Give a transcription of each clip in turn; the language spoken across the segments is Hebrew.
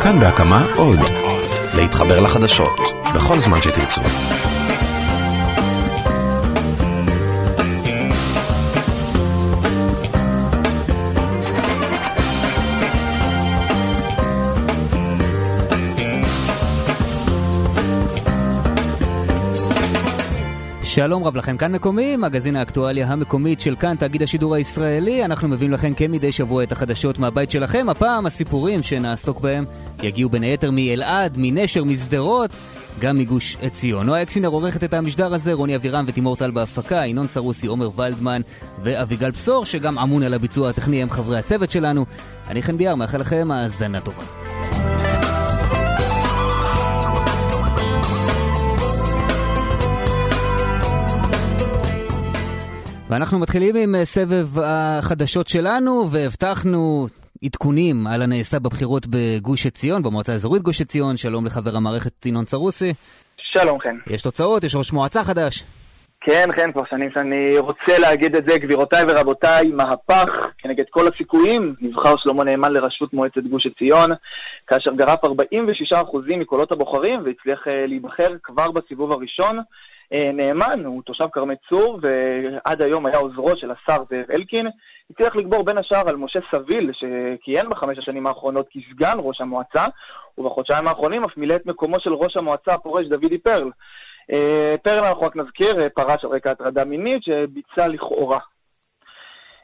כאן בהקמה עוד. להתחבר לחדשות, בכל זמן שתרצו. שלום רב לכם, כאן מקומי, מגזין האקטואליה המקומית של כאן, תאגיד השידור הישראלי. אנחנו מביאים לכם כמדי שבוע את החדשות מהבית שלכם. הפעם הסיפורים שנעסוק בהם יגיעו בין היתר מאלעד, מנשר, משדרות, גם מגוש עציון. נועה אקסינר עורכת את המשדר הזה, רוני אבירם ותימור טל בהפקה, ינון סרוסי, עומר ולדמן ואביגל בשור, שגם אמון על הביצוע הטכני הם חברי הצוות שלנו. אני חן ביאר, מאחל לכם האזנה טובה. ואנחנו מתחילים עם אה, סבב החדשות שלנו, והבטחנו עדכונים על הנעשה בבחירות בגוש עציון, במועצה האזורית גוש עציון. שלום לחבר המערכת ינון סרוסי. שלום, כן. יש תוצאות, יש ראש מועצה חדש. כן, כן, כבר שנים שאני רוצה להגיד את זה, גבירותיי ורבותיי, מהפך כנגד כל הסיכויים. נבחר שלמה נאמן לראשות מועצת גוש עציון, כאשר גרף 46% מקולות הבוחרים והצליח אה, להיבחר כבר בסיבוב הראשון. אה, נאמן, הוא תושב כרמי צור, ועד היום היה עוזרו של השר זאב אלקין. הצליח לגבור בין השאר על משה סביל, שכיהן בחמש השנים האחרונות כסגן ראש המועצה, ובחודשיים האחרונים אף מילא את מקומו של ראש המועצה הפורש דודי פרל. אה, פרל, אנחנו רק נזכיר, אה, פרש על רקע הטרדה מינית שביצע לכאורה.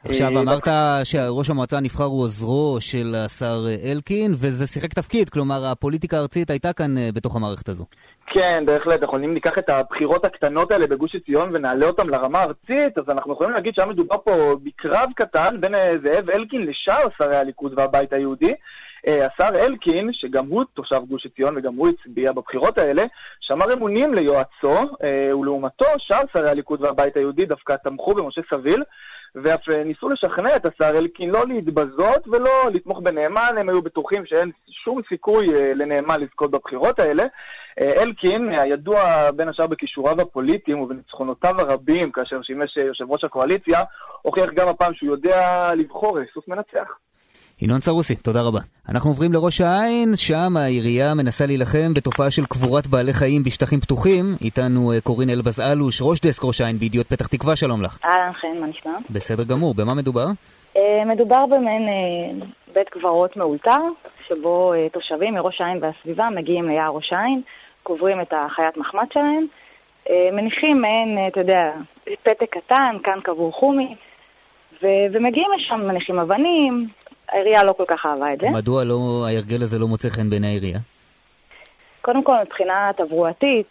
עכשיו, אמרת שראש המועצה הנבחר הוא עוזרו של השר אלקין, וזה שיחק תפקיד, כלומר, הפוליטיקה הארצית הייתה כאן בתוך המערכת הזו. כן, בהחלט. אנחנו אם ניקח את הבחירות הקטנות האלה בגוש עציון ונעלה אותן לרמה הארצית, אז אנחנו יכולים להגיד שהיה מדובר פה בקרב קטן בין אה, זאב אלקין לשאר שרי הליכוד והבית היהודי. אה, השר אלקין, שגם הוא תושב גוש עציון וגם הוא הצביע בבחירות האלה, שמר אמונים ליועצו, אה, ולעומתו שאר שרי הליכוד והבית היהודי דווקא תמכו במשה סביל, ואף ניסו לשכנע את השר אלקין לא להתבזות ולא לתמוך בנאמן, הם היו בטוחים שאין שום סיכוי לנאמן לזכות בבחירות האלה. אלקין, הידוע בין השאר בכישוריו הפוליטיים ובניצחונותיו הרבים כאשר שימש יושב ראש הקואליציה, הוכיח גם הפעם שהוא יודע לבחור סוס מנצח. ינון סרוסי, תודה רבה. אנחנו עוברים לראש העין, שם העירייה מנסה להילחם בתופעה של קבורת בעלי חיים בשטחים פתוחים. איתנו אה, קורין אלבז אלוש, ראש דסק ראש העין בידיעות פתח תקווה, שלום לך. אהלן חן, מה נשמע? בסדר גמור, במה מדובר? אה, מדובר במעין אה, בית קברות מאולתר, שבו תושבים מראש העין והסביבה מגיעים ליער ראש העין. קוברים את החיית מחמד שלהם, מניחים מעין, אתה יודע, פתק קטן, כאן קבור חומי, ו- ומגיעים לשם, מניחים אבנים, העירייה לא כל כך אהבה את זה. מדוע לא, ההרגל הזה לא מוצא חן בעיני העירייה? קודם כל, מבחינה תברואתית,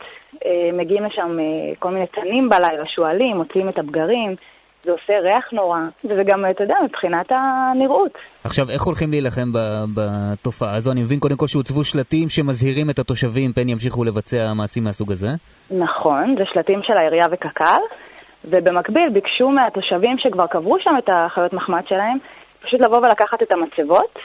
אה, מגיעים לשם אה, כל מיני צנים בלילה, שועלים, מוציאים את הבגרים, זה עושה ריח נורא, וזה גם, אתה יודע, מבחינת הנראות. עכשיו, איך הולכים להילחם בתופעה הזו? אני מבין קודם כל שהוצבו שלטים שמזהירים את התושבים פן ימשיכו לבצע מעשים מהסוג הזה. נכון, זה שלטים של העירייה וקק"ל, ובמקביל ביקשו מהתושבים שכבר קברו שם את החיות מחמד שלהם, פשוט לבוא ולקחת את המצבות.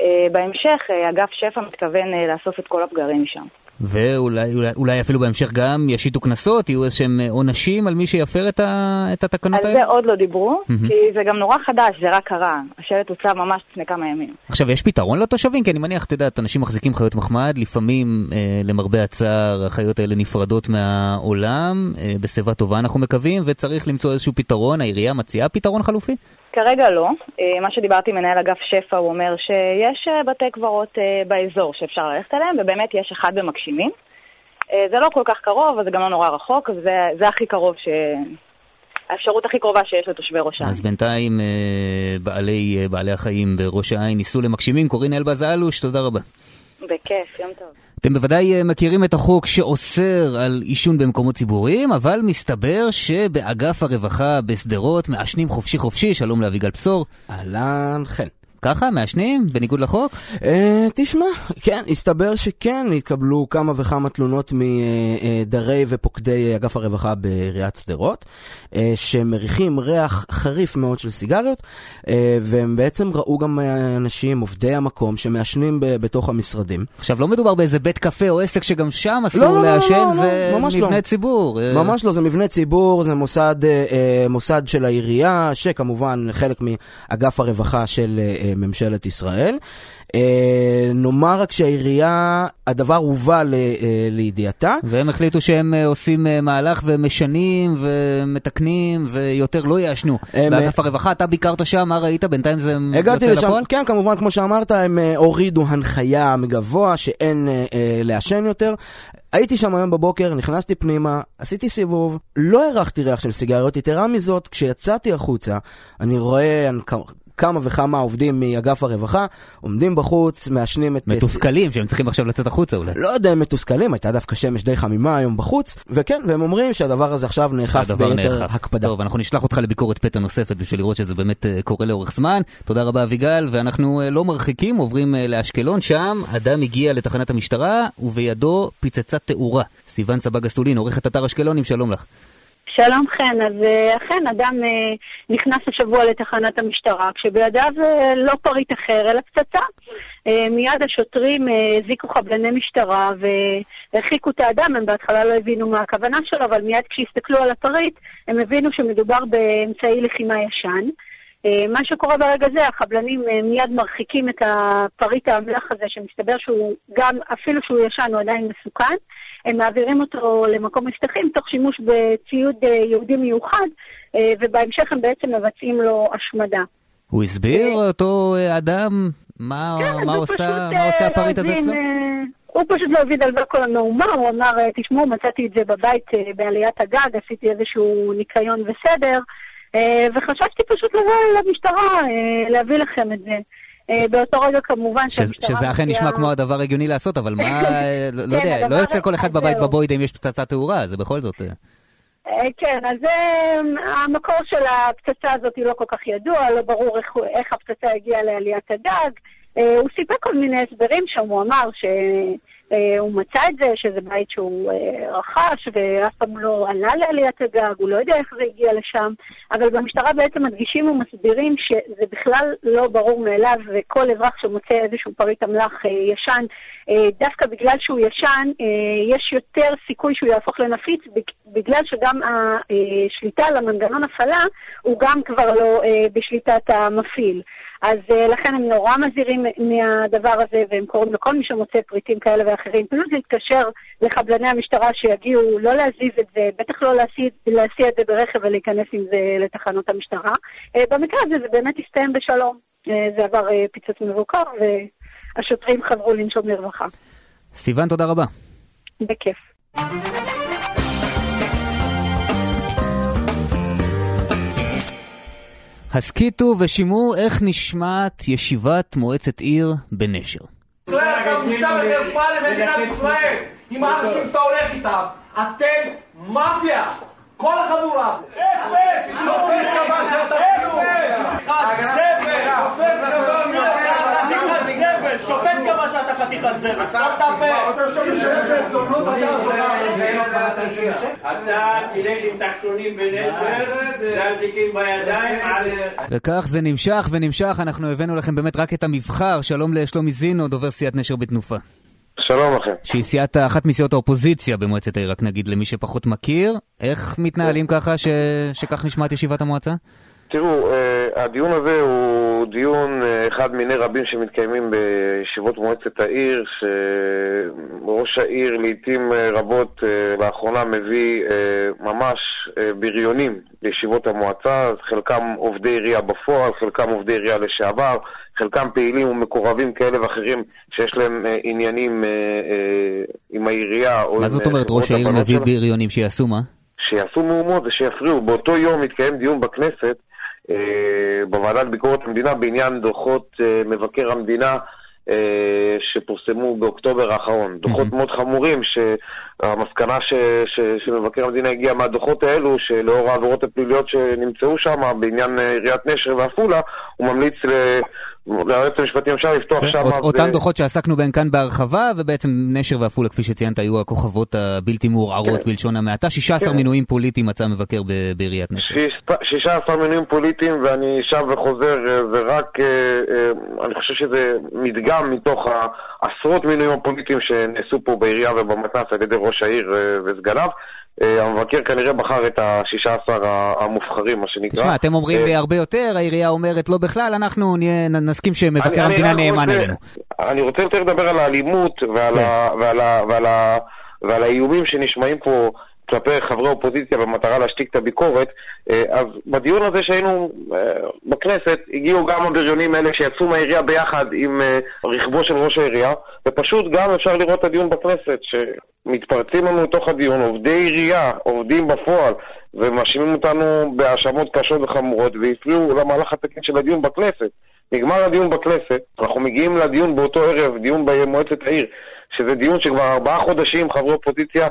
אה, בהמשך, אה, אגף שפ"ע מתכוון אה, לאסוף את כל הפגרים משם. ואולי אולי, אולי אפילו בהמשך גם ישיתו קנסות, יהיו איזשהם עונשים על מי שיפר את, ה, את התקנות האלה? על זה עוד לא דיברו, mm-hmm. כי זה גם נורא חדש, זה רק קרה. השלט הוצב ממש לפני כמה ימים. עכשיו, יש פתרון לתושבים? כי אני מניח, אתה יודע, אנשים מחזיקים חיות מחמד, לפעמים, אה, למרבה הצער, החיות האלה נפרדות מהעולם, אה, בשיבה טובה אנחנו מקווים, וצריך למצוא איזשהו פתרון. העירייה מציעה פתרון חלופי? כרגע לא. אה, מה שדיברתי עם מנהל אגף שפ"ע, הוא אומר שיש אה, בתי קברות אה, באזור שאפשר ללכת אליהם, ובאמת יש אחד במגשימים. זה לא כל כך קרוב, אבל זה גם לא נורא רחוק, וזה הכי קרוב ש... האפשרות הכי קרובה שיש לתושבי ראש העין. אז בינתיים בעלי, בעלי החיים בראש העין ניסו למגשימים. קורין אלבז אלוש, תודה רבה. בכיף, יום טוב. אתם בוודאי אה, מכירים את החוק שאוסר על עישון במקומות ציבוריים, אבל מסתבר שבאגף הרווחה בשדרות מעשנים חופשי חופשי, שלום לאביגל בשור. אהלן, חן. ככה? מעשנים? בניגוד לחוק? אה, תשמע, כן, הסתבר שכן התקבלו כמה וכמה תלונות מדרי ופוקדי אגף הרווחה בעיריית שדרות, אה, שמריחים ריח חריף מאוד של סיגריות, אה, והם בעצם ראו גם אנשים, עובדי המקום, שמעשנים בתוך המשרדים. עכשיו, לא מדובר באיזה בית קפה או עסק שגם שם אסור לא, לא, לא לעשן, לא, זה לא, מבנה לא. ציבור. ממש לא, זה מבנה ציבור, זה מוסד, מוסד של העירייה, שכמובן חלק מאגף הרווחה של... ממשלת ישראל. נאמר רק שהעירייה, הדבר הובא לידיעתה. והם החליטו שהם עושים מהלך ומשנים ומתקנים ויותר לא יעשנו. באגף הרווחה, אתה ביקרת שם, מה ראית? בינתיים זה יוצא לפועל? כן, כמובן, כמו שאמרת, הם הורידו הנחיה מגבוה שאין לעשן יותר. הייתי שם היום בבוקר, נכנסתי פנימה, עשיתי סיבוב, לא הרחתי ריח של סיגריות, יתרה מזאת, כשיצאתי החוצה, אני רואה כמה וכמה עובדים מאגף הרווחה, עומדים בחוץ, מעשנים את... מתוסכלים, שהם צריכים עכשיו לצאת החוצה אולי. לא יודע אם מתוסכלים, הייתה דווקא שמש די חמימה היום בחוץ, וכן, והם אומרים שהדבר הזה עכשיו נאכף ביתר הקפדה. טוב, אנחנו נשלח אותך לביקורת פתע נוספת בשביל לראות שזה באמת קורה לאורך זמן. תודה רבה אביגל, ואנחנו לא מרחיקים, עוברים לאשקלון, שם אדם הגיע לתחנת המשטרה, ובידו פצצת תאורה. סיון סבג אסטולין, עורכת אתר אשקלונים, שלום לך. שלום חן, אז אכן אדם נכנס השבוע לתחנת המשטרה כשבידיו לא פריט אחר אלא פצצה. מיד השוטרים הזעיקו חבלני משטרה והרחיקו את האדם, הם בהתחלה לא הבינו מה הכוונה שלו, אבל מיד כשהסתכלו על הפריט הם הבינו שמדובר באמצעי לחימה ישן. מה שקורה ברגע זה, החבלנים מיד מרחיקים את הפריט האמל"ח הזה, שמסתבר שהוא גם, אפילו שהוא ישן, הוא עדיין מסוכן. הם מעבירים אותו למקום מבטחים תוך שימוש בציוד יהודי מיוחד, ובהמשך הם בעצם מבצעים לו השמדה. הוא הסביר, אותו אדם, מה, כן, מה, עושה, מה עושה הפריט הזה אצלו? הוא פשוט לא הבין על מה כל המהומה, הוא אמר, תשמעו, מצאתי את זה בבית בעליית הגג, עשיתי איזשהו ניקיון וסדר, וחשבתי פשוט לבוא למשטרה, להביא לכם את זה. באותו רגע כמובן שהמשטרה... שזה אכן נשמע כמו הדבר הגיוני לעשות, אבל מה, לא יודע, לא יוצא כל אחד בבית בבוידה אם יש פצצת תאורה, זה בכל זאת... כן, אז המקור של הפצצה הזאת לא כל כך ידוע, לא ברור איך הפצצה הגיעה לעליית הגג. הוא סיפק כל מיני הסברים שם, הוא אמר ש... הוא מצא את זה, שזה בית שהוא רכש, ואף פעם לא עלה לעליית הגג, הוא לא יודע איך זה הגיע לשם, אבל במשטרה בעצם מדגישים ומסבירים שזה בכלל לא ברור מאליו, וכל אזרח שמוצא איזשהו פריט אמל"ח ישן, דווקא בגלל שהוא ישן, יש יותר סיכוי שהוא יהפוך לנפיץ, בגלל שגם השליטה על המנגנון הפעלה, הוא גם כבר לא בשליטת המפעיל. אז לכן הם נורא מזהירים מהדבר הזה, והם קוראים לכל מי שמוצא פריטים כאלה ואחרים, פשוט להתקשר לחבלני המשטרה שיגיעו, לא להזיז את זה, בטח לא להסיע, להסיע את זה ברכב ולהיכנס עם זה לתחנות המשטרה. במקרה הזה זה באמת הסתיים בשלום. זה עבר פיצוץ מבוקר, והשוטרים חזרו לנשום לרווחה. סיוון, תודה רבה. בכיף. הסכיתו ושימעו איך נשמעת ישיבת מועצת עיר בנשר. ישראל, אתה בושה וחרפה למדינת ישראל עם האנשים שאתה הולך איתם. אתם מאפיה! כל החבורה הזאת. אפס! שופט קבע שאתה כלום! שופט קבע חתיכת זבל, סתום את הפה! אתה תלך עם תחתונים בנשר, ואזיקים בידיים. וכך זה נמשך ונמשך, אנחנו הבאנו לכם באמת רק את המבחר. שלום לשלומי זינו, דובר סיעת נשר בתנופה. שלום לכם. שהיא סיעת, אחת מסיעות האופוזיציה במועצת העיר, רק נגיד למי שפחות מכיר. איך מתנהלים ככה ש... שכך נשמעת ישיבת המועצה? תראו, הדיון הזה הוא דיון אחד מיני רבים שמתקיימים בישיבות מועצת העיר, שראש העיר לעיתים רבות לאחרונה מביא ממש בריונים לישיבות המועצה, חלקם עובדי עירייה בפועל, חלקם עובדי עירייה לשעבר, חלקם פעילים ומקורבים כאלה ואחרים שיש להם עניינים עם העירייה. מה זאת אומרת ראש העיר מביא בריונים שיעשו מה? שיעשו מהומות ושיפריעו. באותו יום מתקיים דיון בכנסת בוועדה לביקורת המדינה בעניין דוחות מבקר המדינה שפורסמו באוקטובר האחרון. דוחות מאוד חמורים שהמסקנה ש, ש, שמבקר המדינה הגיע מהדוחות האלו, שלאור העבירות הפליליות שנמצאו שם בעניין עיריית נשר ועפולה, הוא ממליץ ל... ליועץ המשפטי אפשר לפתוח שם... אותם דוחות שעסקנו בהן כאן בהרחבה, ובעצם נשר ועפולה, כפי שציינת, היו הכוכבות הבלתי מעורערות בלשון המעטה. 16 מינויים פוליטיים מצא מבקר בעיריית נשר. 16 מינויים פוליטיים, ואני שב וחוזר, זה רק, אני חושב שזה מדגם מתוך העשרות מינויים הפוליטיים שנעשו פה בעירייה ובמתנ"ס על ידי ראש העיר וסגניו. אה, המבקר כנראה בחר את ה-16 המובחרים, מה שנקרא. תשמע, אתם אומרים אה, הרבה יותר, העירייה אומרת לא בכלל, אנחנו נסכים שמבקר המדינה נאמן עלינו. אני רוצה יותר לדבר על האלימות ועל, כן. ועל האיומים שנשמעים פה כלפי חברי אופוזיציה במטרה להשתיק את הביקורת. אה, אז בדיון הזה שהיינו אה, בכנסת, הגיעו גם הבריונים האלה שיצאו מהעירייה ביחד עם אה, רכבו של ראש העירייה, ופשוט גם אפשר לראות את הדיון בכנסת, שמתפרצים לנו לתוך הדיון, עובדי עירייה, עובדים בפועל, ומאשימים אותנו בהאשמות קשות וחמורות, והפריעו למהלך התקין של הדיון בכנסת. נגמר הדיון בכנסת, אנחנו מגיעים לדיון באותו ערב, דיון במועצת העיר, שזה דיון שכבר ארבעה חודשים חברי אופוזיציה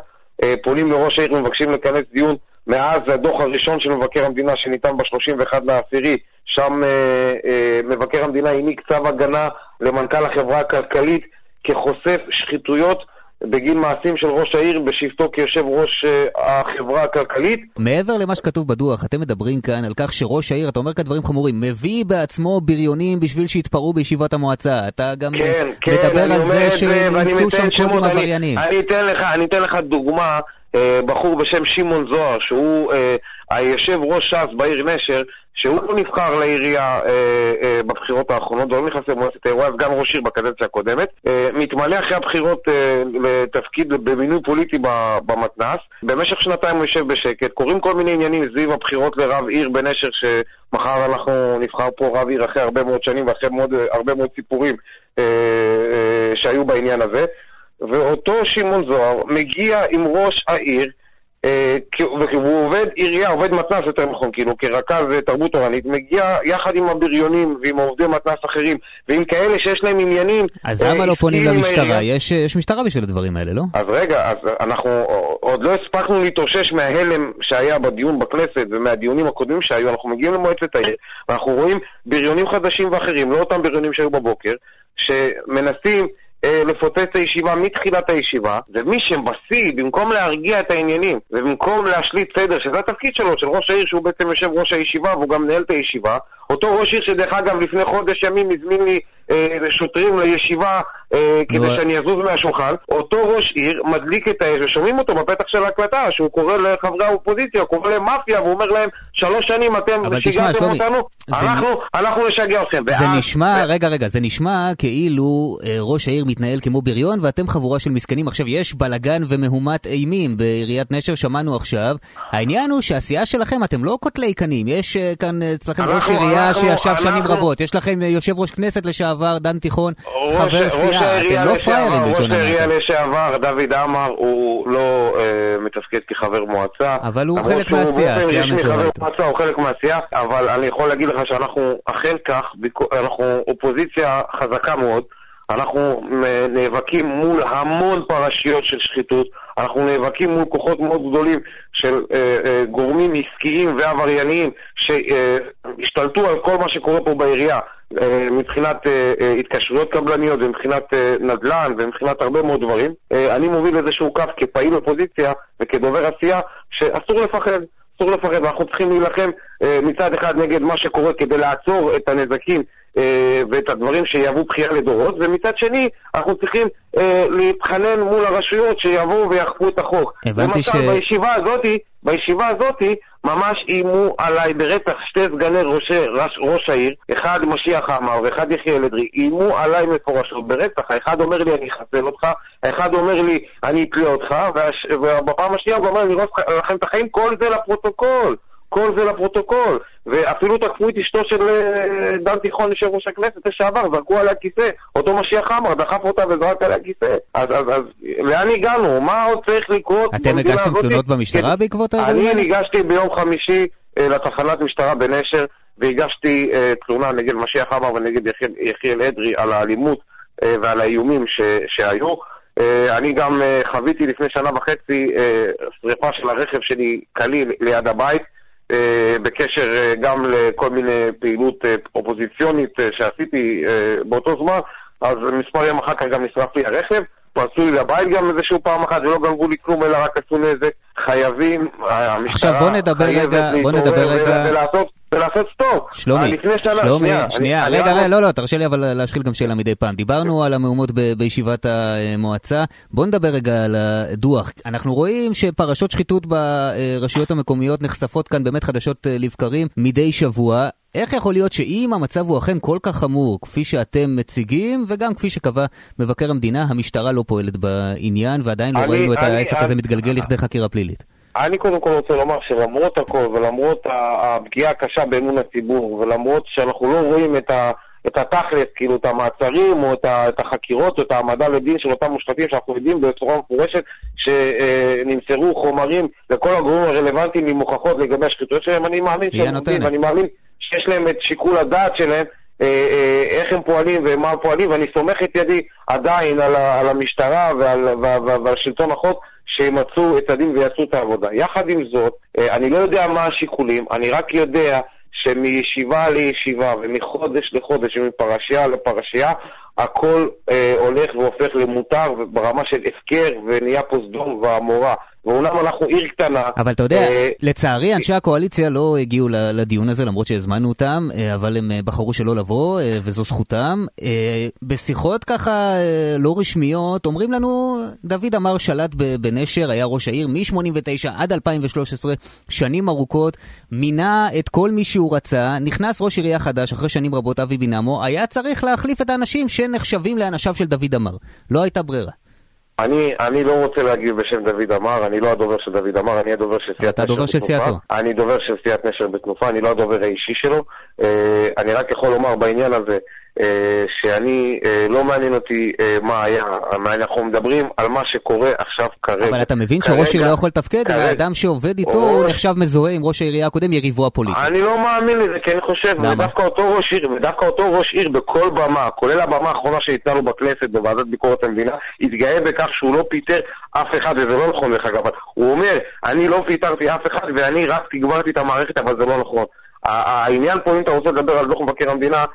פונים לראש העיר ומבקשים לכנס דיון מאז הדוח הראשון של מבקר המדינה שניתן ב-31 לעשירי, שם אה, אה, מבקר המדינה העניק צו הגנה למנכ"ל החברה הכלכלית כחושף שחיתויות בגין מעשים של ראש העיר בשבתו כיושב ראש אה, החברה הכלכלית. מעבר למה שכתוב בדוח, אתם מדברים כאן על כך שראש העיר, אתה אומר כאן דברים חמורים, מביא בעצמו בריונים בשביל שיתפרעו בישיבת המועצה. אתה גם כן, כן, מדבר אני על זה שנמצאו שם קודם אני- עבריינים. אני אתן לך, אני אתן לך דוגמה, בחור בשם שמעון זוהר, שהוא אה, היושב ראש ש"ס בעיר נשר, שהוא לא נבחר לעירייה אה, אה, בבחירות האחרונות, ולא נכנס למועצת העיר, הוא היה סגן ראש עיר בקדנציה הקודמת, אה, מתמלא אחרי הבחירות אה, לתפקיד במינוי פוליטי במתנ"ס, במשך שנתיים הוא יושב בשקט, קורים כל מיני עניינים סביב הבחירות לרב עיר בנשר, שמחר אנחנו נבחר פה רב עיר אחרי הרבה מאוד שנים ואחרי מאוד, הרבה מאוד סיפורים אה, אה, שהיו בעניין הזה. ואותו שמעון זוהר מגיע עם ראש העיר, אה, והוא עובד עירייה, עובד מתנ"ס יותר נכון, כאילו, כרכז אה, תרבות תורנית, מגיע יחד עם הבריונים ועם עובדי מתנ"ס אחרים, ועם כאלה שיש להם עניינים. אז אה, למה לא פונים למשטרה? יש יש משטרה בשביל הדברים האלה, לא? אז רגע, אז אנחנו עוד לא הספקנו להתאושש מההלם שהיה בדיון בכנסת ומהדיונים הקודמים שהיו, אנחנו מגיעים למועצת העיר, ואנחנו רואים בריונים חדשים ואחרים, לא אותם בריונים שהיו בבוקר, שמנסים אה, לפוצץ את הישיבה מתחילת הישיבה, ומי שבשיא, במקום להרגיע את העניינים, ובמקום להשליט סדר, שזה התפקיד שלו, של ראש העיר, שהוא בעצם יושב ראש הישיבה, והוא גם מנהל את הישיבה, אותו ראש עיר שדרך אגב לפני חודש ימים הזמין לי אה, שוטרים לישיבה אה, כדי נו, שאני אזוז מהשולחן, אותו ראש עיר מדליק את האש, ושומעים אותו בפתח של ההקלטה, שהוא קורא לחברי האופוזיציה, הוא קורא להם מאפיה, והוא אומר להם, שלוש שנים אתם שיגעתם אותנו, זה- אנחנו, אנחנו נשגע אתכם. זה ואז- נשמע, רגע, רגע, זה נשמע כאילו אה, ראש העיר מתנהל כמו בריון ואתם חבורה של מסכנים. עכשיו, יש בלגן ומהומת אימים בעיריית נשר, שמענו עכשיו. העניין הוא שהסיעה שלכם, אתם לא קוטלי קנים. יש אה, כאן אה, אצלכם ראש עירייה אנחנו- שישב שנים רבות. יש לכם אה, יושב ראש כנסת לשעבר, דן תיכון, ראש- חבר ראש סיעה. העירייה אתם לא פראיירים ראש בלשון העירייה המעטה. לשעבר, דוד עמר, הוא לא אה, מתפקד כחבר מועצה. אבל הוא חלק מהסיעה, הוא חלק מהסיעה, אבל אני יכול להגיד לך שאנחנו אכן כך, אנחנו אופוזיציה חזקה מאוד. אנחנו אה, נאבקים מול המון פרשיות של שחיתות, אנחנו נאבקים מול כוחות מאוד גדולים של אה, אה, גורמים עסקיים ועברייניים שהשתלטו על כל מה שקורה פה בעירייה מבחינת התקשרויות קבלניות ומבחינת נדל"ן ומבחינת הרבה מאוד דברים. אני מוביל איזשהו קו כפעיל אופוזיציה וכדובר עשייה שאסור לפחד. אסור לפחד, ואנחנו צריכים להילחם מצד אחד נגד מה שקורה כדי לעצור את הנזקים ואת הדברים שיהוו בכייה לדורות, ומצד שני אנחנו צריכים אה, להתחנן מול הרשויות שיבואו ויאכפו את החוק. הבנתי למשל, ש- בישיבה הזאתי, בישיבה הזאתי, ממש איימו עליי ברצח שתי סגני ראש, ראש, ראש העיר, אחד משיח עמר ואחד יחיאל אדרי, איימו עליי מפורשות ברצח, האחד אומר לי אני אחסל אותך, האחד אומר לי אני אתלה אותך, והש, ובפעם השנייה הוא אומר אני ארוס לכם את החיים, כל זה לפרוטוקול. כל זה לפרוטוקול, ואפילו תקפו את אשתו של אה, דן תיכון, יושב ראש הכנסת לשעבר, זרקו עליה כיסא, אותו משיח עמר דחף אותה וזרק עליה כיסא. אז, אז, אז לאן הגענו? מה עוד צריך לקרות אתם הגשתם? תלונות במשטרה כדי- בעקבות האירועים אני האלה? ניגשתי ביום חמישי אה, לתחנת משטרה בנשר, והגשתי אה, תלונה נגד משיח עמר ונגד יחיאל- אדרי על האלימות ועל האיומים ש, שהיו. אה, אני גם אה, חוויתי לפני שנה וחצי אה, שריפה של הרכב שלי קליל ליד הבית. אה, בקשר אה, גם לכל מיני פעילות אה, אופוזיציונית שעשיתי באותו זמן, אז מספר יום אחר כך גם נשרף לי הרכב, פרצו לי לבית גם איזשהו פעם אחת ולא גנבו לי כלום אלא רק עשו נזק. חייבים, המשטרה חייבת להתעורר ולעשות, ולעשות סטופ. שלומי, לפני שנה, שלומי, שנייה, שנייה, אני- רגע, אני לא, לא, תרשה לי אבל להשחיל גם שאלה מדי פעם. דיברנו על המהומות ב- בישיבת המועצה, בוא נדבר רגע על הדוח. אנחנו רואים שפרשות שחיתות ברשויות המקומיות נחשפות כאן באמת חדשות אה, לבקרים מדי שבוע. איך יכול להיות שאם המצב הוא אכן כל כך חמור, כפי שאתם מציגים, וגם כפי שקבע מבקר המדינה, המשטרה לא פועלת בעניין, ועדיין לא אני- ראינו את העסק הזה מתגלגל לכדי חקירה פלילית. אני קודם כל רוצה לומר שלמרות הכל, ולמרות הפגיעה הקשה באמון הציבור, ולמרות שאנחנו לא רואים את ה... את התכלס, כאילו את המעצרים או את, ה, את החקירות או את העמדה לדין של אותם מושחתים שאנחנו יודעים בצורה מפורשת שנמסרו חומרים לכל הגורמים הרלוונטיים עם הוכחות לגבי השחיתויות שלהם, אני מאמין שהם הנותנת. ואני מאמין שיש להם את שיקול הדעת שלהם אה, אה, איך הם פועלים ומה הם פועלים, ואני סומך את ידי עדיין על, על המשטרה ועל, ועל, ועל, ועל שלטון החוק שימצאו את הדין ויעשו את העבודה. יחד עם זאת, אה, אני לא יודע מה השיקולים, אני רק יודע שמישיבה לישיבה ומחודש לחודש ומפרשייה לפרשייה הכל אה, הולך והופך למותר ברמה של הפקר ונהיה פה סדום ועמורה. ואומנם אנחנו עיר קטנה. אבל אתה יודע, אה, לצערי אנשי הקואליציה לא הגיעו לדיון הזה למרות שהזמנו אותם, אה, אבל הם אה, בחרו שלא לבוא אה, וזו זכותם. אה, בשיחות ככה אה, לא רשמיות אומרים לנו, דוד אמר שלט בנשר, היה ראש העיר מ-89 עד 2013, שנים ארוכות, מינה את כל מי שהוא רצה, נכנס ראש עירייה חדש אחרי שנים רבות, אבי בינמו, היה צריך להחליף את האנשים שנחשבים לאנשיו של דוד אמר. לא הייתה ברירה. אני, אני לא רוצה להגיב בשם דוד אמר, אני לא הדובר של דוד אמר, אני הדובר של סיעת אתה נשר הדובר של בתנופה. סיעתו. אני דובר של סיעת נשר בתנופה, אני לא הדובר האישי שלו. אה, אני רק יכול לומר בעניין הזה, שאני, אה, לא מעניין אותי אה, מה היה, אנחנו מדברים על מה שקורה עכשיו כרגע. אבל אתה מבין שראש עיר לא יכול לתפקד, כרגע- האדם שעובד איתו הוא נחשב מזוהה עם ראש העירייה הקודם, יריבו הפוליטי. אני לא מאמין לזה, כי אני חושב? ודווקא אותו ראש עיר, ודווקא אותו ראש עיר בכל במה, כולל הבמה האחרונה שניתנה לו בכנסת בוועדת ביקורת המדינה, התגאה בכך שהוא לא פיטר אף אחד, וזה לא נכון דרך אגב, הוא אומר, אני לא פיטרתי אף אחד ואני רק תגברתי את המערכת, אבל זה לא נכון. העניין פה, אם אתה רוצה לדבר על דוח מבקר המדינה, אה,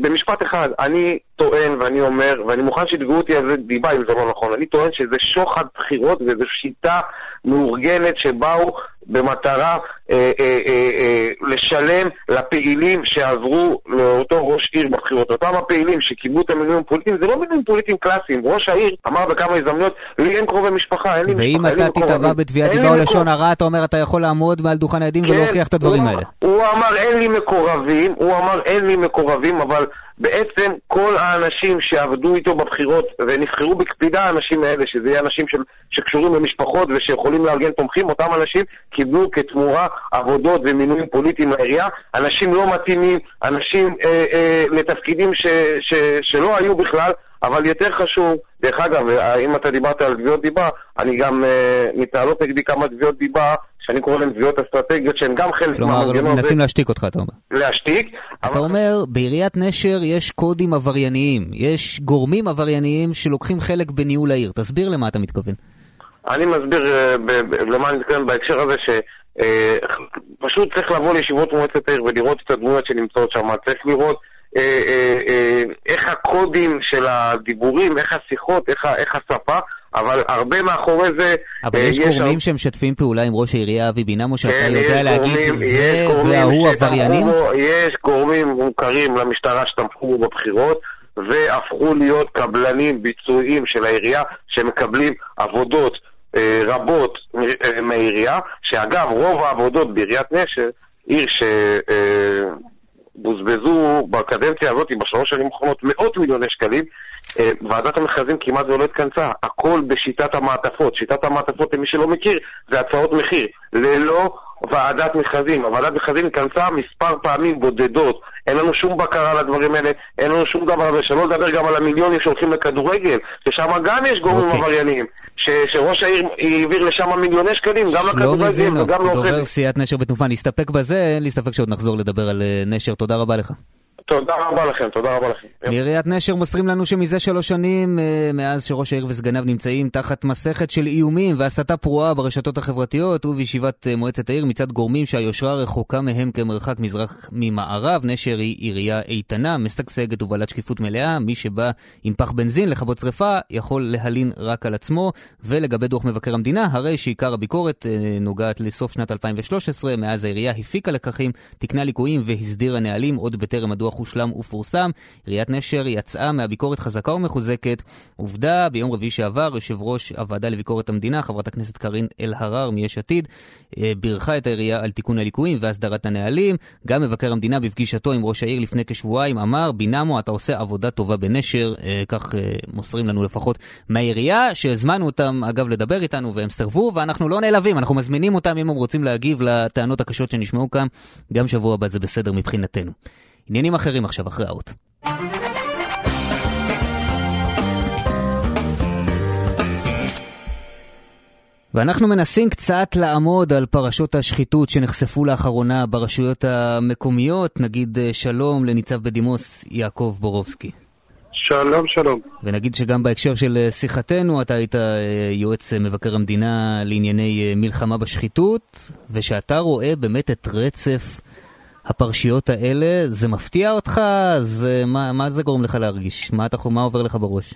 במשפט אחד, אני טוען ואני אומר, ואני מוכן שיתבעו אותי על זה דיבה אם זה לא נכון, אני טוען שזה שוחד בחירות וזו שיטה מאורגנת שבאו במטרה אה, אה, אה, אה, לשלם לפעילים שעזרו לאותו ראש עיר בבחירות. אותם הפעילים שקיבלו את המינויים הפוליטיים, זה לא מינויים פוליטיים קלאסיים. ראש העיר אמר בכמה הזדמנויות, לי אין קרובי משפחה, אין לי ואם משפחה, לי אתה תתבע. בתביעת דיבה או לשון הרע, אתה אומר אתה יכול לעמוד מעל דוכן העדים ולהוכיח את הדברים הוא- האלה. הוא אמר אין לי מקורבים, הוא אמר אין לי מקורבים, אבל בעצם כל האנשים שעבדו איתו בבחירות ונבחרו בקפידה האנשים האלה, שזה יהיה אנשים של, שקשורים למשפחות ושיכולים לארגן תומכים, אותם אנשים קיבלו כתמורה עבודות ומינויים פוליטיים לעירייה, אנשים לא מתאימים, אנשים אה, אה, לתפקידים ש, ש, שלא היו בכלל, אבל יותר חשוב, דרך אגב, אה, אם אתה דיברת על תביעות דיבה, אני גם אה, מתנהלות נגדי כמה תביעות דיבה, שאני קורא להן תביעות אסטרטגיות, שהן גם חלק כלומר, מהמנגנון הזה. מנסים להשתיק אותך, אתה אומר. להשתיק. אתה אומר, בעיריית נשר יש קודים עברייניים, יש גורמים עברייניים שלוקחים חלק בניהול העיר. תסביר למה אתה מתכוון. אני מסביר אה, ב- ב- למה אני מתכוון בהקשר הזה שפשוט צריך לבוא לישיבות מועצת העיר ולראות את הדמויות שנמצאות שם, צריך לראות איך הקודים של הדיבורים, איך השיחות, איך, איך השפה, אבל הרבה מאחורי זה... אבל אה, יש גורמים שמשתפים פעולה עם ראש העירייה אבי בינמו, שאתה כן, יודע להגיד זה וההוא שתמכו עבריינים? יש גורמים מוכרים למשטרה שתמכו בבחירות והפכו להיות קבלנים ביצועיים של העירייה שמקבלים עבודות אה, רבות אה, מהעירייה, שאגב רוב העבודות בעיריית נשר, עיר שבוזבזו בקדנציה הזאת, בשלוש שנים האחרונות, מאות מיליוני שקלים, ועדת המכרזים כמעט ולא התכנסה, הכל בשיטת המעטפות. שיטת המעטפות, למי שלא מכיר, זה הצעות מחיר, ללא ועדת מכרזים. הוועדת מכרזים התכנסה מספר פעמים בודדות, אין לנו שום בקרה על הדברים האלה, אין לנו שום דבר, ושלא לדבר גם על המיליונים שהולכים לכדורגל, ששם גם יש גורמים אוקיי. עבריינים, ש- שראש העיר העביר לשם מיליוני שקלים, גם שלומי לכדורגל וגם לאוכל. דובר סיעת נשר בתנופה, נסתפק בזה, אין לי ספק שעוד נחזור לדבר על אה, נשר, תודה רבה לך. תודה רבה לכם, תודה רבה לכם. מעיריית נשר מוסרים לנו שמזה שלוש שנים, אה, מאז שראש העיר וסגניו נמצאים תחת מסכת של איומים והסתה פרועה ברשתות החברתיות ובישיבת אה, מועצת העיר מצד גורמים שהיושרה רחוקה מהם כמרחק מזרח ממערב. נשר היא עירייה איתנה, משגשגת ובעלת שקיפות מלאה. מי שבא עם פח בנזין לכבות שרפה יכול להלין רק על עצמו. ולגבי דוח מבקר המדינה, הרי שעיקר הביקורת אה, נוגעת לסוף שנת 2013, מאז העירייה הפיקה לקחים, תיקנה ליקויים והסדירה נהלים עוד בטרם הדוח הושלם ופורסם. עיריית נשר יצאה מהביקורת חזקה ומחוזקת. עובדה, ביום רביעי שעבר, יושב ראש הוועדה לביקורת המדינה, חברת הכנסת קארין אלהרר מיש עתיד, אה, בירכה את העירייה על תיקון הליקויים והסדרת הנהלים. גם מבקר המדינה בפגישתו עם ראש העיר לפני כשבועיים אמר, בינמו, אתה עושה עבודה טובה בנשר, אה, כך אה, מוסרים לנו לפחות מהעירייה, שהזמנו אותם אגב לדבר איתנו והם סירבו, ואנחנו לא נעלבים, אנחנו מזמינים אותם אם הם רוצים להגיב לטענות הקשות שנשמעו כאן, גם שבוע הבא זה בסדר מבחינתנו. עניינים אחרים עכשיו, אחרי האות. ואנחנו מנסים קצת לעמוד על פרשות השחיתות שנחשפו לאחרונה ברשויות המקומיות. נגיד אה, שלום לניצב בדימוס יעקב בורובסקי. שלום, שלום. ונגיד שגם בהקשר של אה, שיחתנו, אתה היית אה, יועץ מבקר המדינה לענייני מלחמה בשחיתות, ושאתה רואה באמת את רצף הפרשיות האלה, זה מפתיע אותך? זה, מה, מה זה גורם לך להרגיש? מה, אתה, מה עובר לך בראש?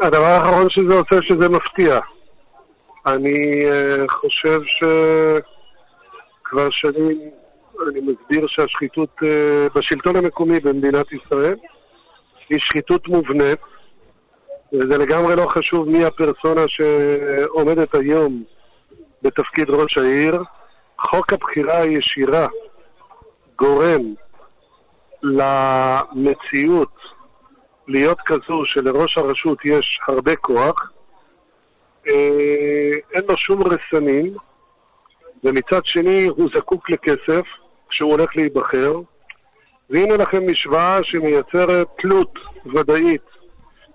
הדבר האחרון שזה עושה שזה מפתיע. אני uh, חושב שכבר שנים אני מסביר שהשחיתות uh, בשלטון המקומי במדינת ישראל היא שחיתות מובנית, וזה לגמרי לא חשוב מי הפרסונה שעומדת היום בתפקיד ראש העיר. חוק הבחירה הישירה גורם למציאות להיות כזו שלראש הרשות יש הרבה כוח, אה, אין לו שום רסנים, ומצד שני הוא זקוק לכסף כשהוא הולך להיבחר, והנה לכם משוואה שמייצרת תלות ודאית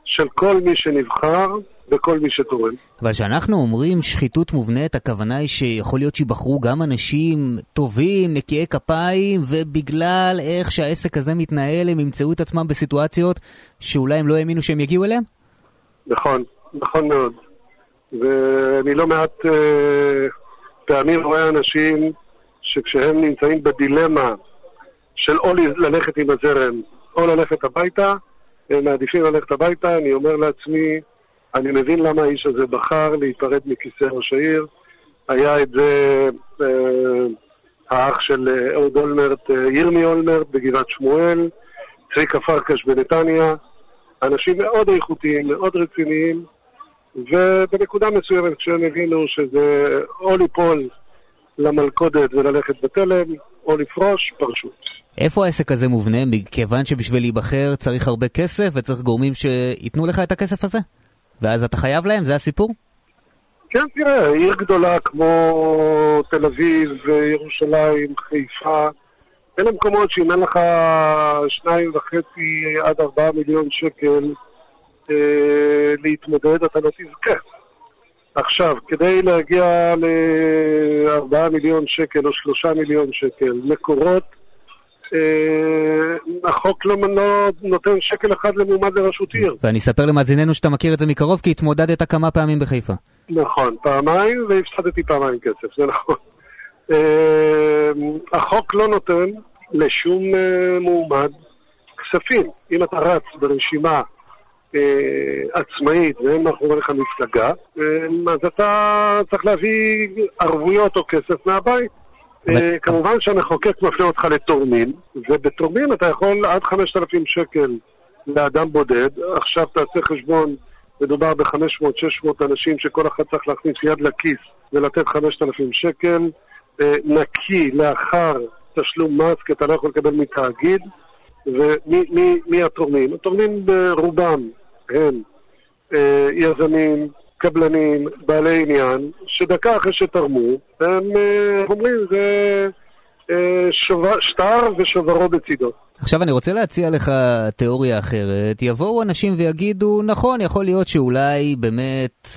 של כל מי שנבחר וכל מי שתורם. אבל כשאנחנו אומרים שחיתות מובנית, הכוונה היא שיכול להיות שיבחרו גם אנשים טובים, נקיי כפיים, ובגלל איך שהעסק הזה מתנהל, הם ימצאו את עצמם בסיטואציות שאולי הם לא האמינו שהם יגיעו אליהם? נכון, נכון מאוד. ואני לא מעט אה, פעמים רואה אנשים שכשהם נמצאים בדילמה של או ללכת עם הזרם או ללכת הביתה, הם מעדיפים ללכת הביתה, אני אומר לעצמי, אני מבין למה האיש הזה בחר להיפרד מכיסא ראש העיר. היה את זה אה, האח של אה, אהוד אולמרט, אה, ירמי אולמרט בגבעת שמואל, צביקה פרקש בנתניה, אנשים מאוד איכותיים, מאוד רציניים, ובנקודה מסוימת כשהם הבינו שזה או ליפול למלכודת וללכת בתלם, או לפרוש, פרשו. איפה העסק הזה מובנה? מכיוון שבשביל להיבחר צריך הרבה כסף וצריך גורמים שייתנו לך את הכסף הזה? ואז אתה חייב להם? זה הסיפור? כן, תראה, עיר גדולה כמו תל אביב, ירושלים, חיפה, אלה מקומות שאם אין לך שניים וחצי עד ארבעה מיליון שקל אה, להתמודד, אתה לא תזכה. עכשיו, כדי להגיע לארבעה מיליון שקל או שלושה מיליון שקל, מקורות החוק לא, לא נותן שקל אחד למועמד לראשות עיר. ואני אספר למאזיננו שאתה מכיר את זה מקרוב, כי התמודדת כמה פעמים בחיפה. נכון, פעמיים, והפסדתי פעמיים כסף, זה נכון. אה, החוק לא נותן לשום אה, מועמד כספים. אם אתה רץ ברשימה עצמאית ואין מאחורי לך מפלגה, אז אתה צריך להביא ערבויות או כסף מהבית. אה, כמובן שהמחוקק מפנה אותך לתורמים, ובתורמים אתה יכול עד 5,000 שקל לאדם בודד. עכשיו תעשה חשבון, מדובר ב-500-600 אנשים שכל אחד צריך להכניס יד לכיס ולתת 5,000 שקל, אה, נקי לאחר תשלום מס, כי אתה לא יכול לקבל מתאגיד. ומי התורמים? התורמים ברובם הם אה, יזמים, קבלנים, בעלי עניין, שדקה אחרי שתרמו, הם אה, אומרים, זה אה, שובר, שטר ושוברו בצידו. עכשיו אני רוצה להציע לך תיאוריה אחרת. יבואו אנשים ויגידו, נכון, יכול להיות שאולי באמת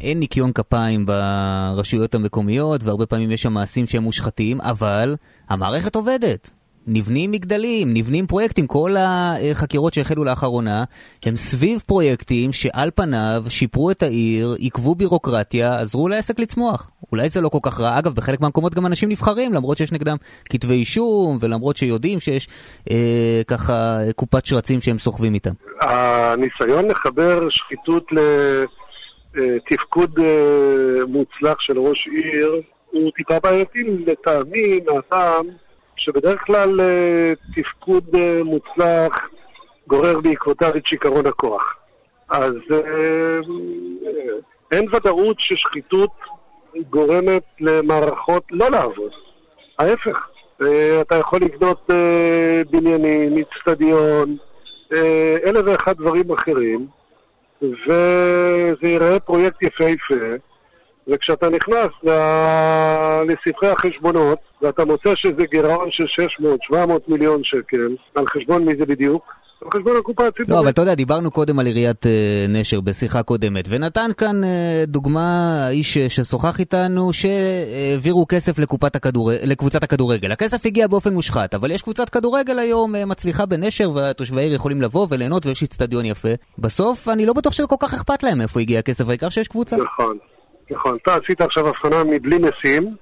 אין ניקיון כפיים ברשויות המקומיות, והרבה פעמים יש שם מעשים שהם מושחתים, אבל המערכת עובדת. נבנים מגדלים, נבנים פרויקטים, כל החקירות שהחלו לאחרונה הם סביב פרויקטים שעל פניו שיפרו את העיר, עיכבו בירוקרטיה, עזרו לעסק לצמוח. אולי זה לא כל כך רע. אגב, בחלק מהמקומות גם אנשים נבחרים, למרות שיש נגדם כתבי אישום, ולמרות שיודעים שיש אה, ככה קופת שרצים שהם סוחבים איתם. הניסיון לחבר שחיתות לתפקוד אה, מוצלח של ראש עיר הוא טיפה בעייתי לטעמי מהטעם שבדרך כלל אה, תפקוד אה, מוצלח גורר בעקבותיו את שיכרון הכוח. אז אה, אין ודאות ששחיתות גורמת למערכות לא לעבוד. ההפך, אתה יכול לבנות בניינים, אצטדיון, אלף ואחד דברים אחרים, וזה ייראה פרויקט יפהפה. וכשאתה נכנס לספרי החשבונות, ואתה מוצא שזה גירעון של 600-700 מיליון שקל, על חשבון מי זה בדיוק? על חשבון הקופה הציבורית. לא, אבל אתה יודע, דיברנו קודם על עיריית אה, נשר בשיחה קודמת, ונתן כאן אה, דוגמה, האיש ששוחח איתנו, שהעבירו כסף הכדור... לקבוצת הכדורגל. הכסף הגיע באופן מושחת, אבל יש קבוצת כדורגל היום אה, מצליחה בנשר, ותושבי העיר יכולים לבוא וליהנות, ויש אצטדיון יפה. בסוף, אני לא בטוח שזה כל כך אכפת להם איפה הגיע הכסף, העיקר שיש קבוצה. נכון. נכון, אתה עשית עכשיו הבחנה מבלי משים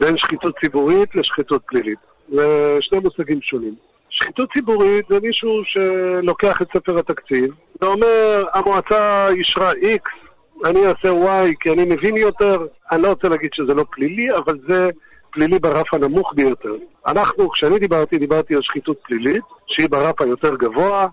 בין שחיתות ציבורית לשחיתות פלילית. זה שני מושגים שונים. שחיתות ציבורית זה מישהו שלוקח את ספר התקציב ואומר, המועצה אישרה X, אני אעשה Y כי אני מבין יותר. אני לא רוצה להגיד שזה לא פלילי, אבל זה פלילי ברף הנמוך ביותר. אנחנו, כשאני דיברתי, דיברתי על שחיתות פלילית, שהיא ברף היותר גבוה,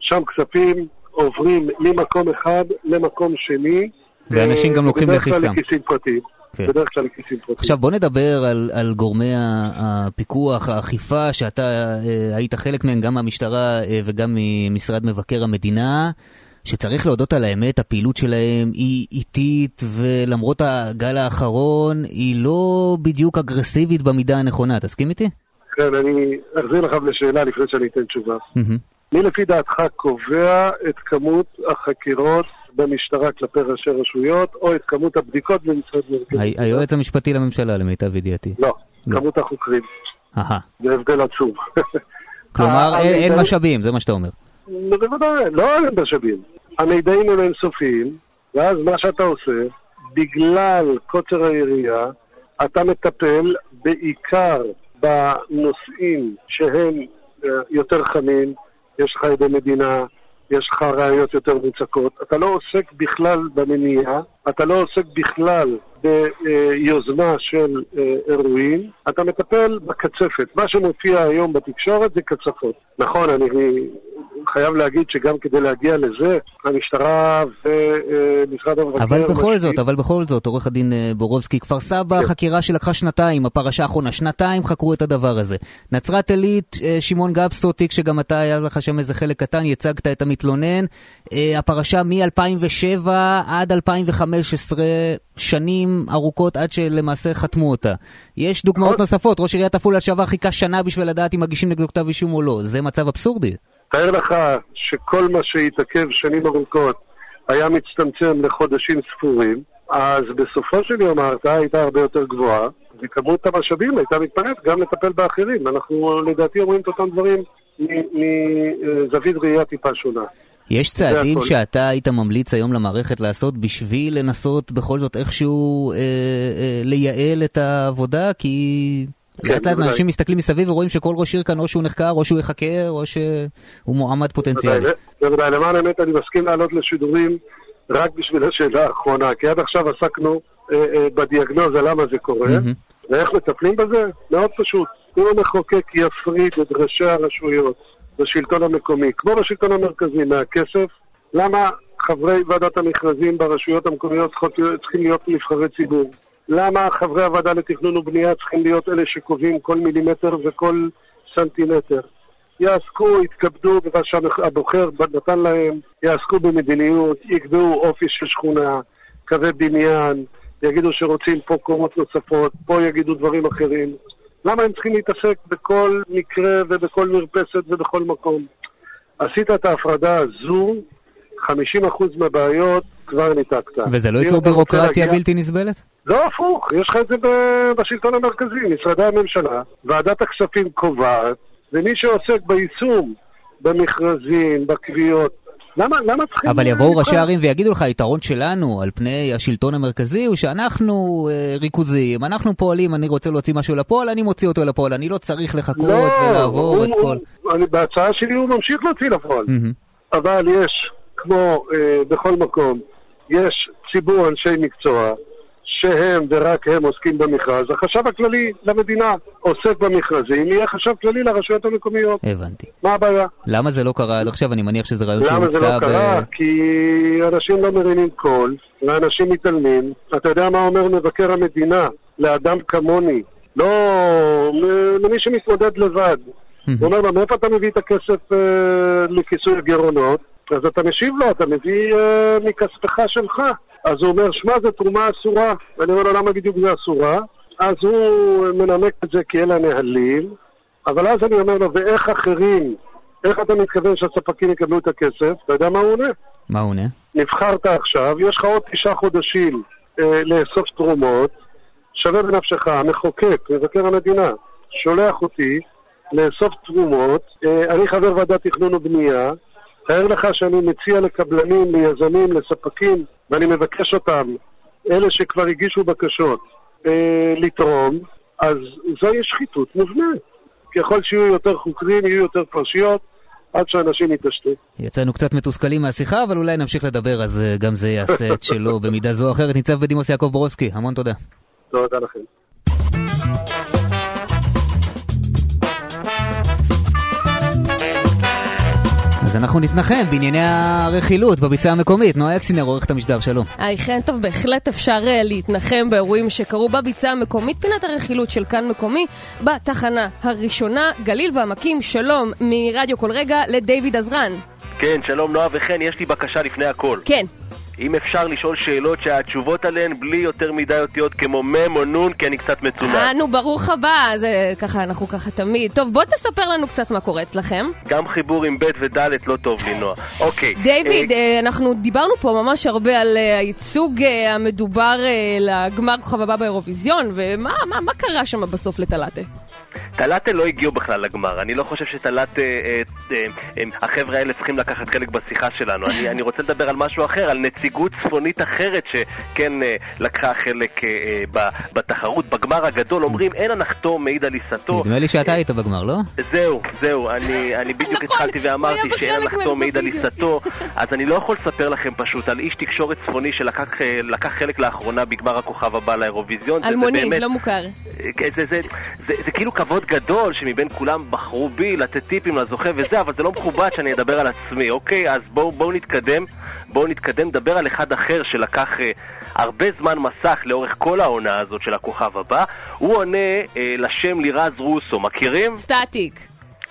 שם כספים עוברים ממקום אחד למקום שני, ואנשים גם לוקחים לכיסם. בדרך כלל לכיסים פרטיים. כן. בדרך כלל לכיסים פרטיים. עכשיו בוא נדבר על, על גורמי הפיקוח, האכיפה, שאתה אה, היית חלק מהם, גם מהמשטרה אה, וגם ממשרד מבקר המדינה. שצריך להודות על האמת, הפעילות שלהם היא איטית, ולמרות הגל האחרון, היא לא בדיוק אגרסיבית במידה הנכונה. תסכים איתי? כן, אני אחזיר לך לשאלה לפני שאני אתן תשובה. מי לפי דעתך קובע את כמות החקירות במשטרה כלפי ראשי רשויות, או את כמות הבדיקות במשרד מרכזי. היועץ המשפטי לממשלה, למיטב ידיעתי. לא, לא. כמות החוקרים. אהה. זה הבדל עצום. כלומר, אין משאבים, זה מה שאתה אומר. בוודאי, לא אין משאבים. המידעים הם אינסופיים, ואז מה שאתה עושה, בגלל קוצר היריעה, אתה מטפל בעיקר בנושאים שהם אה, יותר חמים, יש לך עדי מדינה, יש לך ראיות יותר מוצקות, אתה לא עוסק בכלל במניעה, אתה לא עוסק בכלל ביוזמה של אה, אירועים, אתה מטפל בקצפת. מה שמופיע היום בתקשורת זה קצפות. נכון, אני חייב להגיד שגם כדי להגיע לזה, המשטרה ומשרד המבקר... אבל בכל זאת, אבל בכל זאת, עורך הדין אה, בורובסקי, כפר סבא, כן. חקירה שלקחה שנתיים, הפרשה האחרונה, שנתיים חקרו את הדבר הזה. נצרת עילית, אה, שמעון גבסטו, תיק שגם אתה, היה לך שם איזה חלק קטן, ייצגת את המתלונן. אה, הפרשה מ-2007 עד 2015, שנים ארוכות עד שלמעשה חתמו אותה. יש דוגמאות נוספות, ראש עיריית עפולה לשעבר חיכה שנה בשביל לדעת אם מגישים נגדו כתב אישום או לא. זה מצב אבסורדי. תאר לך שכל מה שהתעכב שנים ארוכות היה מצטמצם לחודשים ספורים, אז בסופו של יום ההרתעה הייתה הרבה יותר גבוהה, וכמות המשאבים הייתה מתפנית גם לטפל באחרים. אנחנו לדעתי אומרים את אותם דברים מזווית ראייה טיפה שונה. יש צעדים שאתה היית ממליץ היום למערכת לעשות בשביל לנסות בכל זאת איכשהו אה, אה, לייעל את העבודה? כי לאט לאט אנשים מסתכלים מסביב ורואים שכל ראש עיר כאן או שהוא נחקר, או שהוא יחקר, או שהוא מועמד פוטנציאלי. בוודאי, למען האמת אני מסכים לעלות לשידורים רק בשביל השאלה האחרונה, כי עד עכשיו עסקנו אה, אה, בדיאגנוזה למה זה קורה, ואיך מטפלים בזה? מאוד פשוט. אם המחוקק יפריד את ראשי הרשויות בשלטון המקומי, כמו בשלטון המרכזי, מהכסף, למה חברי ועדת המכרזים ברשויות המקומיות צריכים להיות נבחרי ציבור? למה חברי הוועדה לתכנון ובנייה צריכים להיות אלה שקובעים כל מילימטר וכל סנטימטר? יעסקו, יתכבדו במה שהבוחר נתן להם, יעסקו במדיניות, יקבעו אופי של שכונה, קווי בניין, יגידו שרוצים פה קומות נוספות, פה יגידו דברים אחרים. למה הם צריכים להתעסק בכל מקרה ובכל מרפסת ובכל מקום? עשית את ההפרדה הזו, 50% מהבעיות כבר ניתקת. וזה לא ייצור בירוקרטיה בלתי נסבלת? לא, הפוך, יש לך את זה בשלטון המרכזי, משרדי הממשלה. ועדת הכספים קובעת ומי שעוסק ביישום, במכרזים, בקביעות, למה, למה צריכים... אבל יבואו? ראשי ערים ויגידו לך, היתרון שלנו על פני השלטון המרכזי הוא שאנחנו אה, ריכוזיים, אנחנו פועלים, אני רוצה להוציא משהו לפועל, אני מוציא אותו לפועל, אני לא צריך לחכות לא, ולעבור הוא- את כל... אני, בהצעה שלי הוא ממשיך להוציא לפועל. מהמם. אבל יש, כמו אה, בכל מקום, יש ציבור אנשי מקצוע שהם ורק הם עוסקים במכרז. החשב הכללי למדינה עוסק במכרזים, יהיה חשב כללי לרשויות המקומיות. הבנתי. מה הבעיה? למה זה לא קרה עד עכשיו? אני מניח שזה רעיון למה זה שהוצע לא קרה? כי אנשים לא מרימים קול, ואנשים מתעלמים. אתה יודע מה אומר מבקר המדינה לאדם כמוני? לא, למי שמתמודד לבד. הוא אומר לו, מאיפה אתה מביא את הכסף אה, לכיסוי הגירעונות? אז אתה משיב לו, אתה מביא אה, מכספך שלך. אז הוא אומר, שמע, זו תרומה אסורה. ואני אומר לו, למה בדיוק זה אסורה? אז הוא מנמק את זה כי אלה הנהלים, אבל אז אני אומר לו, ואיך אחרים, איך אתה מתכוון שהספקים יקבלו את הכסף? אתה יודע מה הוא עונה? מה הוא עונה? נבחרת עכשיו, יש לך עוד תשעה חודשים אה, לאסוף תרומות, שווה בנפשך, המחוקק, מבקר המדינה, שולח אותי לאסוף תרומות, אה, אני חבר ועדת תכנון ובנייה, תאר לך שאני מציע לקבלנים, ליזמים, לספקים, ואני מבקש אותם, אלה שכבר הגישו בקשות, אה, לתרום, אז זוהי שחיתות מובנית. ככל שיהיו יותר חוקרים, יהיו יותר פרשיות, עד שאנשים יתעשתו. יצאנו קצת מתוסכלים מהשיחה, אבל אולי נמשיך לדבר, אז אה, גם זה יעשה את שלו במידה זו או אחרת. ניצב בדימוס יעקב בורובסקי, המון תודה. תודה לכם. אז אנחנו נתנחם בענייני הרכילות בביצה המקומית. נועה אקסינר, עורכת המשדר, שלום. היי חן, טוב, בהחלט אפשר אה, להתנחם באירועים שקרו בביצה המקומית, פינת הרכילות של כאן מקומי, בתחנה הראשונה, גליל ועמקים, שלום, מרדיו כל רגע לדיוויד עזרן. כן, שלום נועה וכן, יש לי בקשה לפני הכל. כן. אם אפשר לשאול שאלות שהתשובות עליהן בלי יותר מדי אותיות כמו מ' או נ', כי אני קצת מצונן. אה, נו, ברוך הבא, זה ככה, אנחנו ככה תמיד. טוב, בוא תספר לנו קצת מה קורה אצלכם. גם חיבור עם ב' וד' לא טוב לי, נועה. אוקיי. דיוויד, אה, אה, אנחנו דיברנו פה ממש הרבה על הייצוג המדובר לגמר כוכב הבא באירוויזיון, ומה מה- מה קרה שם בסוף לטלטה? טלאטה לא הגיעו בכלל לגמר. אני לא חושב שטלאטה, אה, אה, אה, החבר'ה האלה צריכים לקחת חלק בשיחה שלנו. אני, אני רוצה לדבר על משהו אחר, על נציגות צפונית אחרת שכן לקחה חלק בתחרות. בגמר הגדול אומרים, אין הנחתום מעיד על עיסתו. נדמה לי שאתה היית בגמר, לא? זהו, זהו, אני, אני בדיוק נכון, התחלתי הוא היה ואמרתי שאין מהם לחתום מעיד על. עיסתו, אז אני לא יכול לספר לכם פשוט על איש תקשורת צפוני שלקח לקח חלק לאחרונה בגמר הכוכב הבא לאירוויזיון. אלמוני, לא מוכר. זה, זה, זה, זה, זה כאילו כבוד גדול שמבין כולם בחרו בי לתת טיפים לזוכה וזה, אבל זה לא מכובד שאני אדבר על עצמי, אוקיי? אז בואו בוא נתקדם, בואו נתקדם, נדבר על אחד אחר שלקח אה, הרבה זמן מסך לאורך כל העונה הזאת של הכוכב הבא. הוא עונה אה, לשם לירז רוסו, מכירים? סטטיק.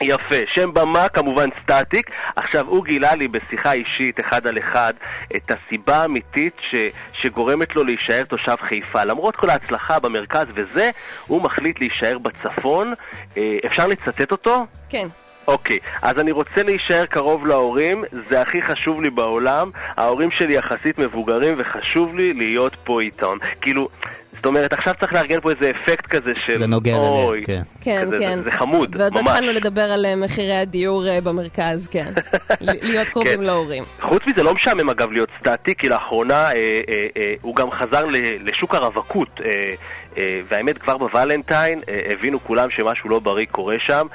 יפה, שם במה כמובן סטטיק. עכשיו, הוא גילה לי בשיחה אישית, אחד על אחד, את הסיבה האמיתית ש, שגורמת לו להישאר תושב חיפה. למרות כל ההצלחה במרכז וזה, הוא מחליט להישאר בצפון. אה, אפשר לצטט אותו? כן. אוקיי, אז אני רוצה להישאר קרוב להורים, זה הכי חשוב לי בעולם. ההורים שלי יחסית מבוגרים וחשוב לי להיות פה איתם. כאילו, זאת אומרת, עכשיו צריך לארגן פה איזה אפקט כזה של... זה נוגע ללב, אוי, כן. כן, כזה, כן. זה, זה חמוד, ועוד ממש. התחלנו לדבר על אה, מחירי הדיור אה, במרכז, כן. להיות קרובים כן. להורים. חוץ מזה, לא משעמם אגב להיות סטטי, כי לאחרונה אה, אה, אה, הוא גם חזר ל- לשוק הרווקות. אה, אה, והאמת, כבר בוולנטיין אה, הבינו כולם שמשהו לא בריא קורה שם,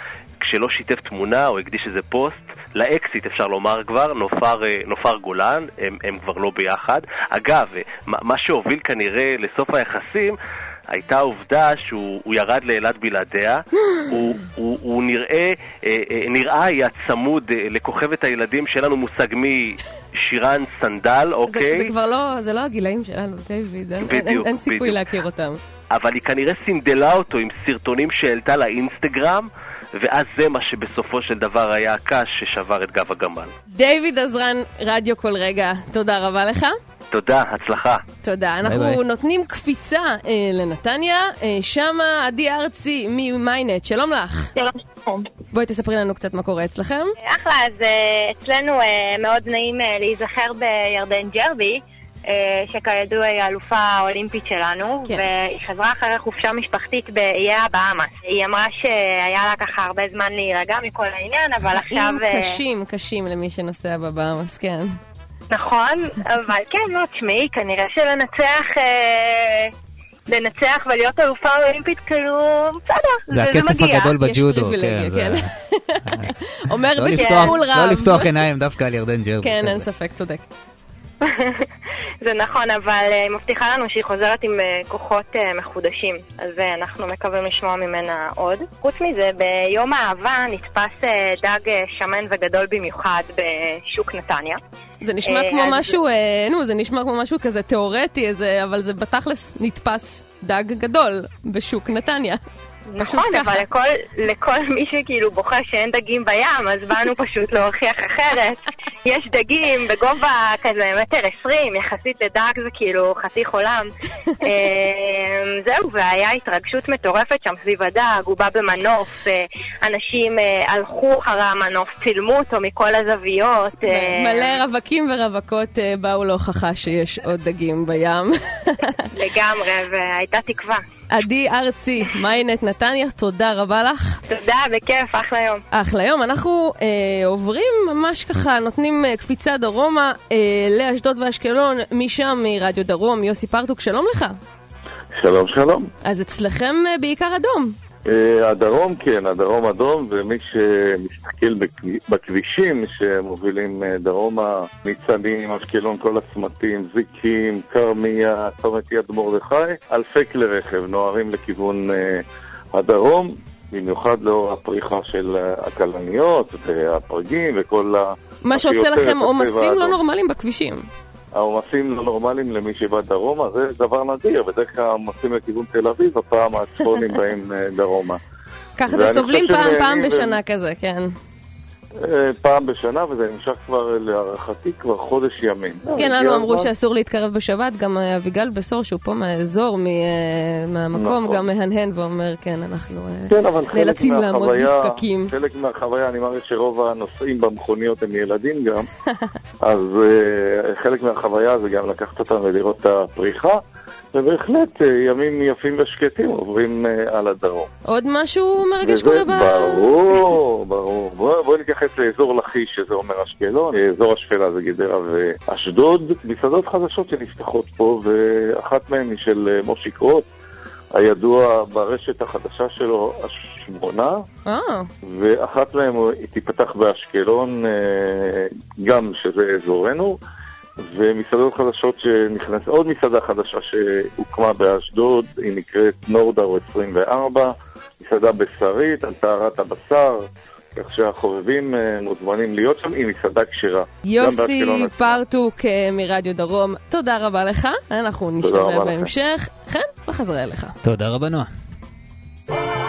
כשלא שיתף תמונה או הקדיש איזה פוסט. לאקסיט אפשר לומר כבר, נופר, אה, נופר גולן, הם, הם כבר לא ביחד. אגב, אה, מה שהוביל כנראה לסוף היחסים הייתה העובדה שהוא הוא ירד לאילת בלעדיה, הוא, הוא, הוא נראה, אה, אה, נראה היה צמוד לכוכבת הילדים שאין לנו מושג מי, שירן סנדל, זה- אוקיי? זה כבר לא, זה לא הגילאים שלנו, דיוויד. אין- אין- אין סיכוי בדיוק. להכיר אותם. אבל היא כנראה סינדלה אותו עם סרטונים שהעלתה לאינסטגרם, ואז זה מה שבסופו של דבר היה הקש ששבר את גב הגמל. דיוויד עזרן, רדיו כל רגע, תודה רבה לך. תודה, הצלחה. תודה. אנחנו ביי. נותנים קפיצה אה, לנתניה, אה, שמה עדי ארצי ממיינט, שלום לך. שלום, שלום. בואי תספרי לנו קצת מה קורה אצלכם. אחלה, אז אה, אצלנו אה, מאוד נעים אה, להיזכר בירדן ג'רבי, שכידוע היא האלופה האולימפית שלנו, כן. והיא חזרה אחרי חופשה משפחית באיי הבאמאס. היא אמרה שהיה לה ככה הרבה זמן להירגע מכל העניין, אבל עכשיו... חיים אה, קשים, קשים למי שנוסע בבאמאס, כן. נכון, אבל כן, לא, תשמעי, כנראה שלנצח... אה, לנצח ולהיות אלופה אולימפית, כאילו, בסדר, זה הכסף מגיע. הגדול יש בג'ודו, פריבילגיה, כן. זה- אומר לא לפתוח- רב. לא לפתוח עיניים דווקא על ירדן ג'רבי. כן, אין. ספק, צודק. זה נכון, אבל אה, היא מבטיחה לנו שהיא חוזרת עם אה, כוחות אה, מחודשים, אז אנחנו מקווים לשמוע ממנה עוד. חוץ מזה, ביום האהבה נתפס דג שמן וגדול במיוחד בשוק נתניה. זה נשמע כמו אז- משהו, נו, זה נשמע כמו משהו כזה תיאורטי, אבל זה בתכלס נתפס דג גדול בשוק נתניה. נכון, ככה. אבל לכל, לכל מי שכאילו בוכה שאין דגים בים, אז באנו פשוט להוכיח אחרת. יש דגים בגובה כזה מטר עשרים, יחסית לדג זה כאילו חתיך עולם. אה, זהו, והיה התרגשות מטורפת שם סביב הדג, הוא בא במנוף, אה, אנשים אה, הלכו אחרי המנוף, צילמו אותו מכל הזוויות. אה, מלא רווקים ורווקות באו להוכחה שיש עוד דגים בים. לגמרי, והייתה תקווה. עדי ארצי, מיינט נתניה, תודה רבה לך. תודה, בכיף, אחלה יום. אחלה יום. אנחנו אה, עוברים ממש ככה, נותנים אה, קפיצה דרומה אה, לאשדוד ואשקלון, משם מרדיו דרום. יוסי פרטוק, שלום לך. שלום, שלום. אז אצלכם אה, בעיקר אדום. אה, הדרום, כן, הדרום אדום, ומי שמסתכל בכ- בכבישים שמובילים אה, דרומה, ניצנים, אשקלון, כל הצמתים, זיקים, כרמיה, צומת יד מרדכי, אלפי כלי רכב נוהרים לכיוון אה, הדרום, במיוחד לאור הפריחה של הכלניות והפרגים וכל ה... מה שעושה לכם עומסים לא. נורמליים בכבישים. העומסים לא נורמליים למי שבא דרומה, זה דבר נדיר, בדרך כלל העומסים לכיוון תל אביב, הפעם הצפונים באים אה, דרומה. ככה אתם סובלים פעם פעם ו- בשנה כזה, כן. אה, פעם בשנה, וזה נמשך כבר, להערכתי, כבר חודש ימים. כן, הגיע לנו אמרו. שאסור להתקרב בשבת, גם אה, אביגל בשור, שהוא פה מהאזור, אה, מהמקום, נכון. גם מהנהן ואומר, כן, אנחנו אה, כן, נאלצים לעמוד בפקקים. חלק מהחוויה, אני מעריך שרוב הנוסעים במכוניות הם ילדים גם, אז חלק מהחוויה זה גם לקחת אותם ולראות את הפריחה, ובהחלט uh, ימים יפים ושקטים עוברים uh, על הדרום. עוד משהו מרגע וזה שקורה ב... ברור, ברור. בואו בוא נתייחס לאזור לכיש, שזה אומר אשקלון, אזור השפלה זה גדרה ואשדוד. מסעדות חדשות שנפתחות פה, ואחת מהן היא של אה, מושיק רוט, הידוע ברשת החדשה שלו, השמונה, אה, ואחת מהן היא תיפתח באשקלון, אה, גם שזה אזורנו. ומסעדות חדשות שנכנסת, עוד מסעדה חדשה שהוקמה באשדוד, היא נקראת נורדאו 24, מסעדה בשרית על טהרת הבשר, כך שהחובבים אה, מוזמנים להיות שם, היא מסעדה כשרה. יוסי פרטוק אה, מרדיו דרום, תודה רבה לך, אנחנו רבה נשתמע. בהמשך. חן, וחזרה אליך. תודה רבה, נועה.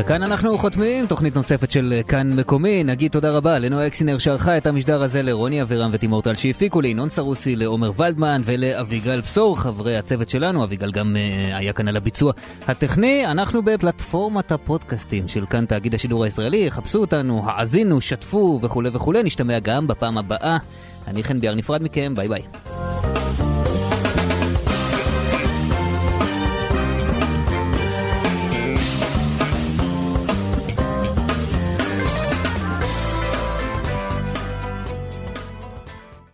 וכאן אנחנו חותמים, תוכנית נוספת של כאן מקומי. נגיד תודה רבה לנועה אקסינר שערכה את המשדר הזה, לרוני אבירם ותימור טל שהפיקו, לינון סרוסי, לעומר ולדמן ולאביגל פסור, חברי הצוות שלנו. אביגל גם uh, היה כאן על הביצוע הטכני. אנחנו בפלטפורמת הפודקאסטים של כאן תאגיד השידור הישראלי. חפשו אותנו, האזינו, שתפו וכולי וכולי. נשתמע גם בפעם הבאה. אני חן ביאר נפרד מכם, ביי ביי.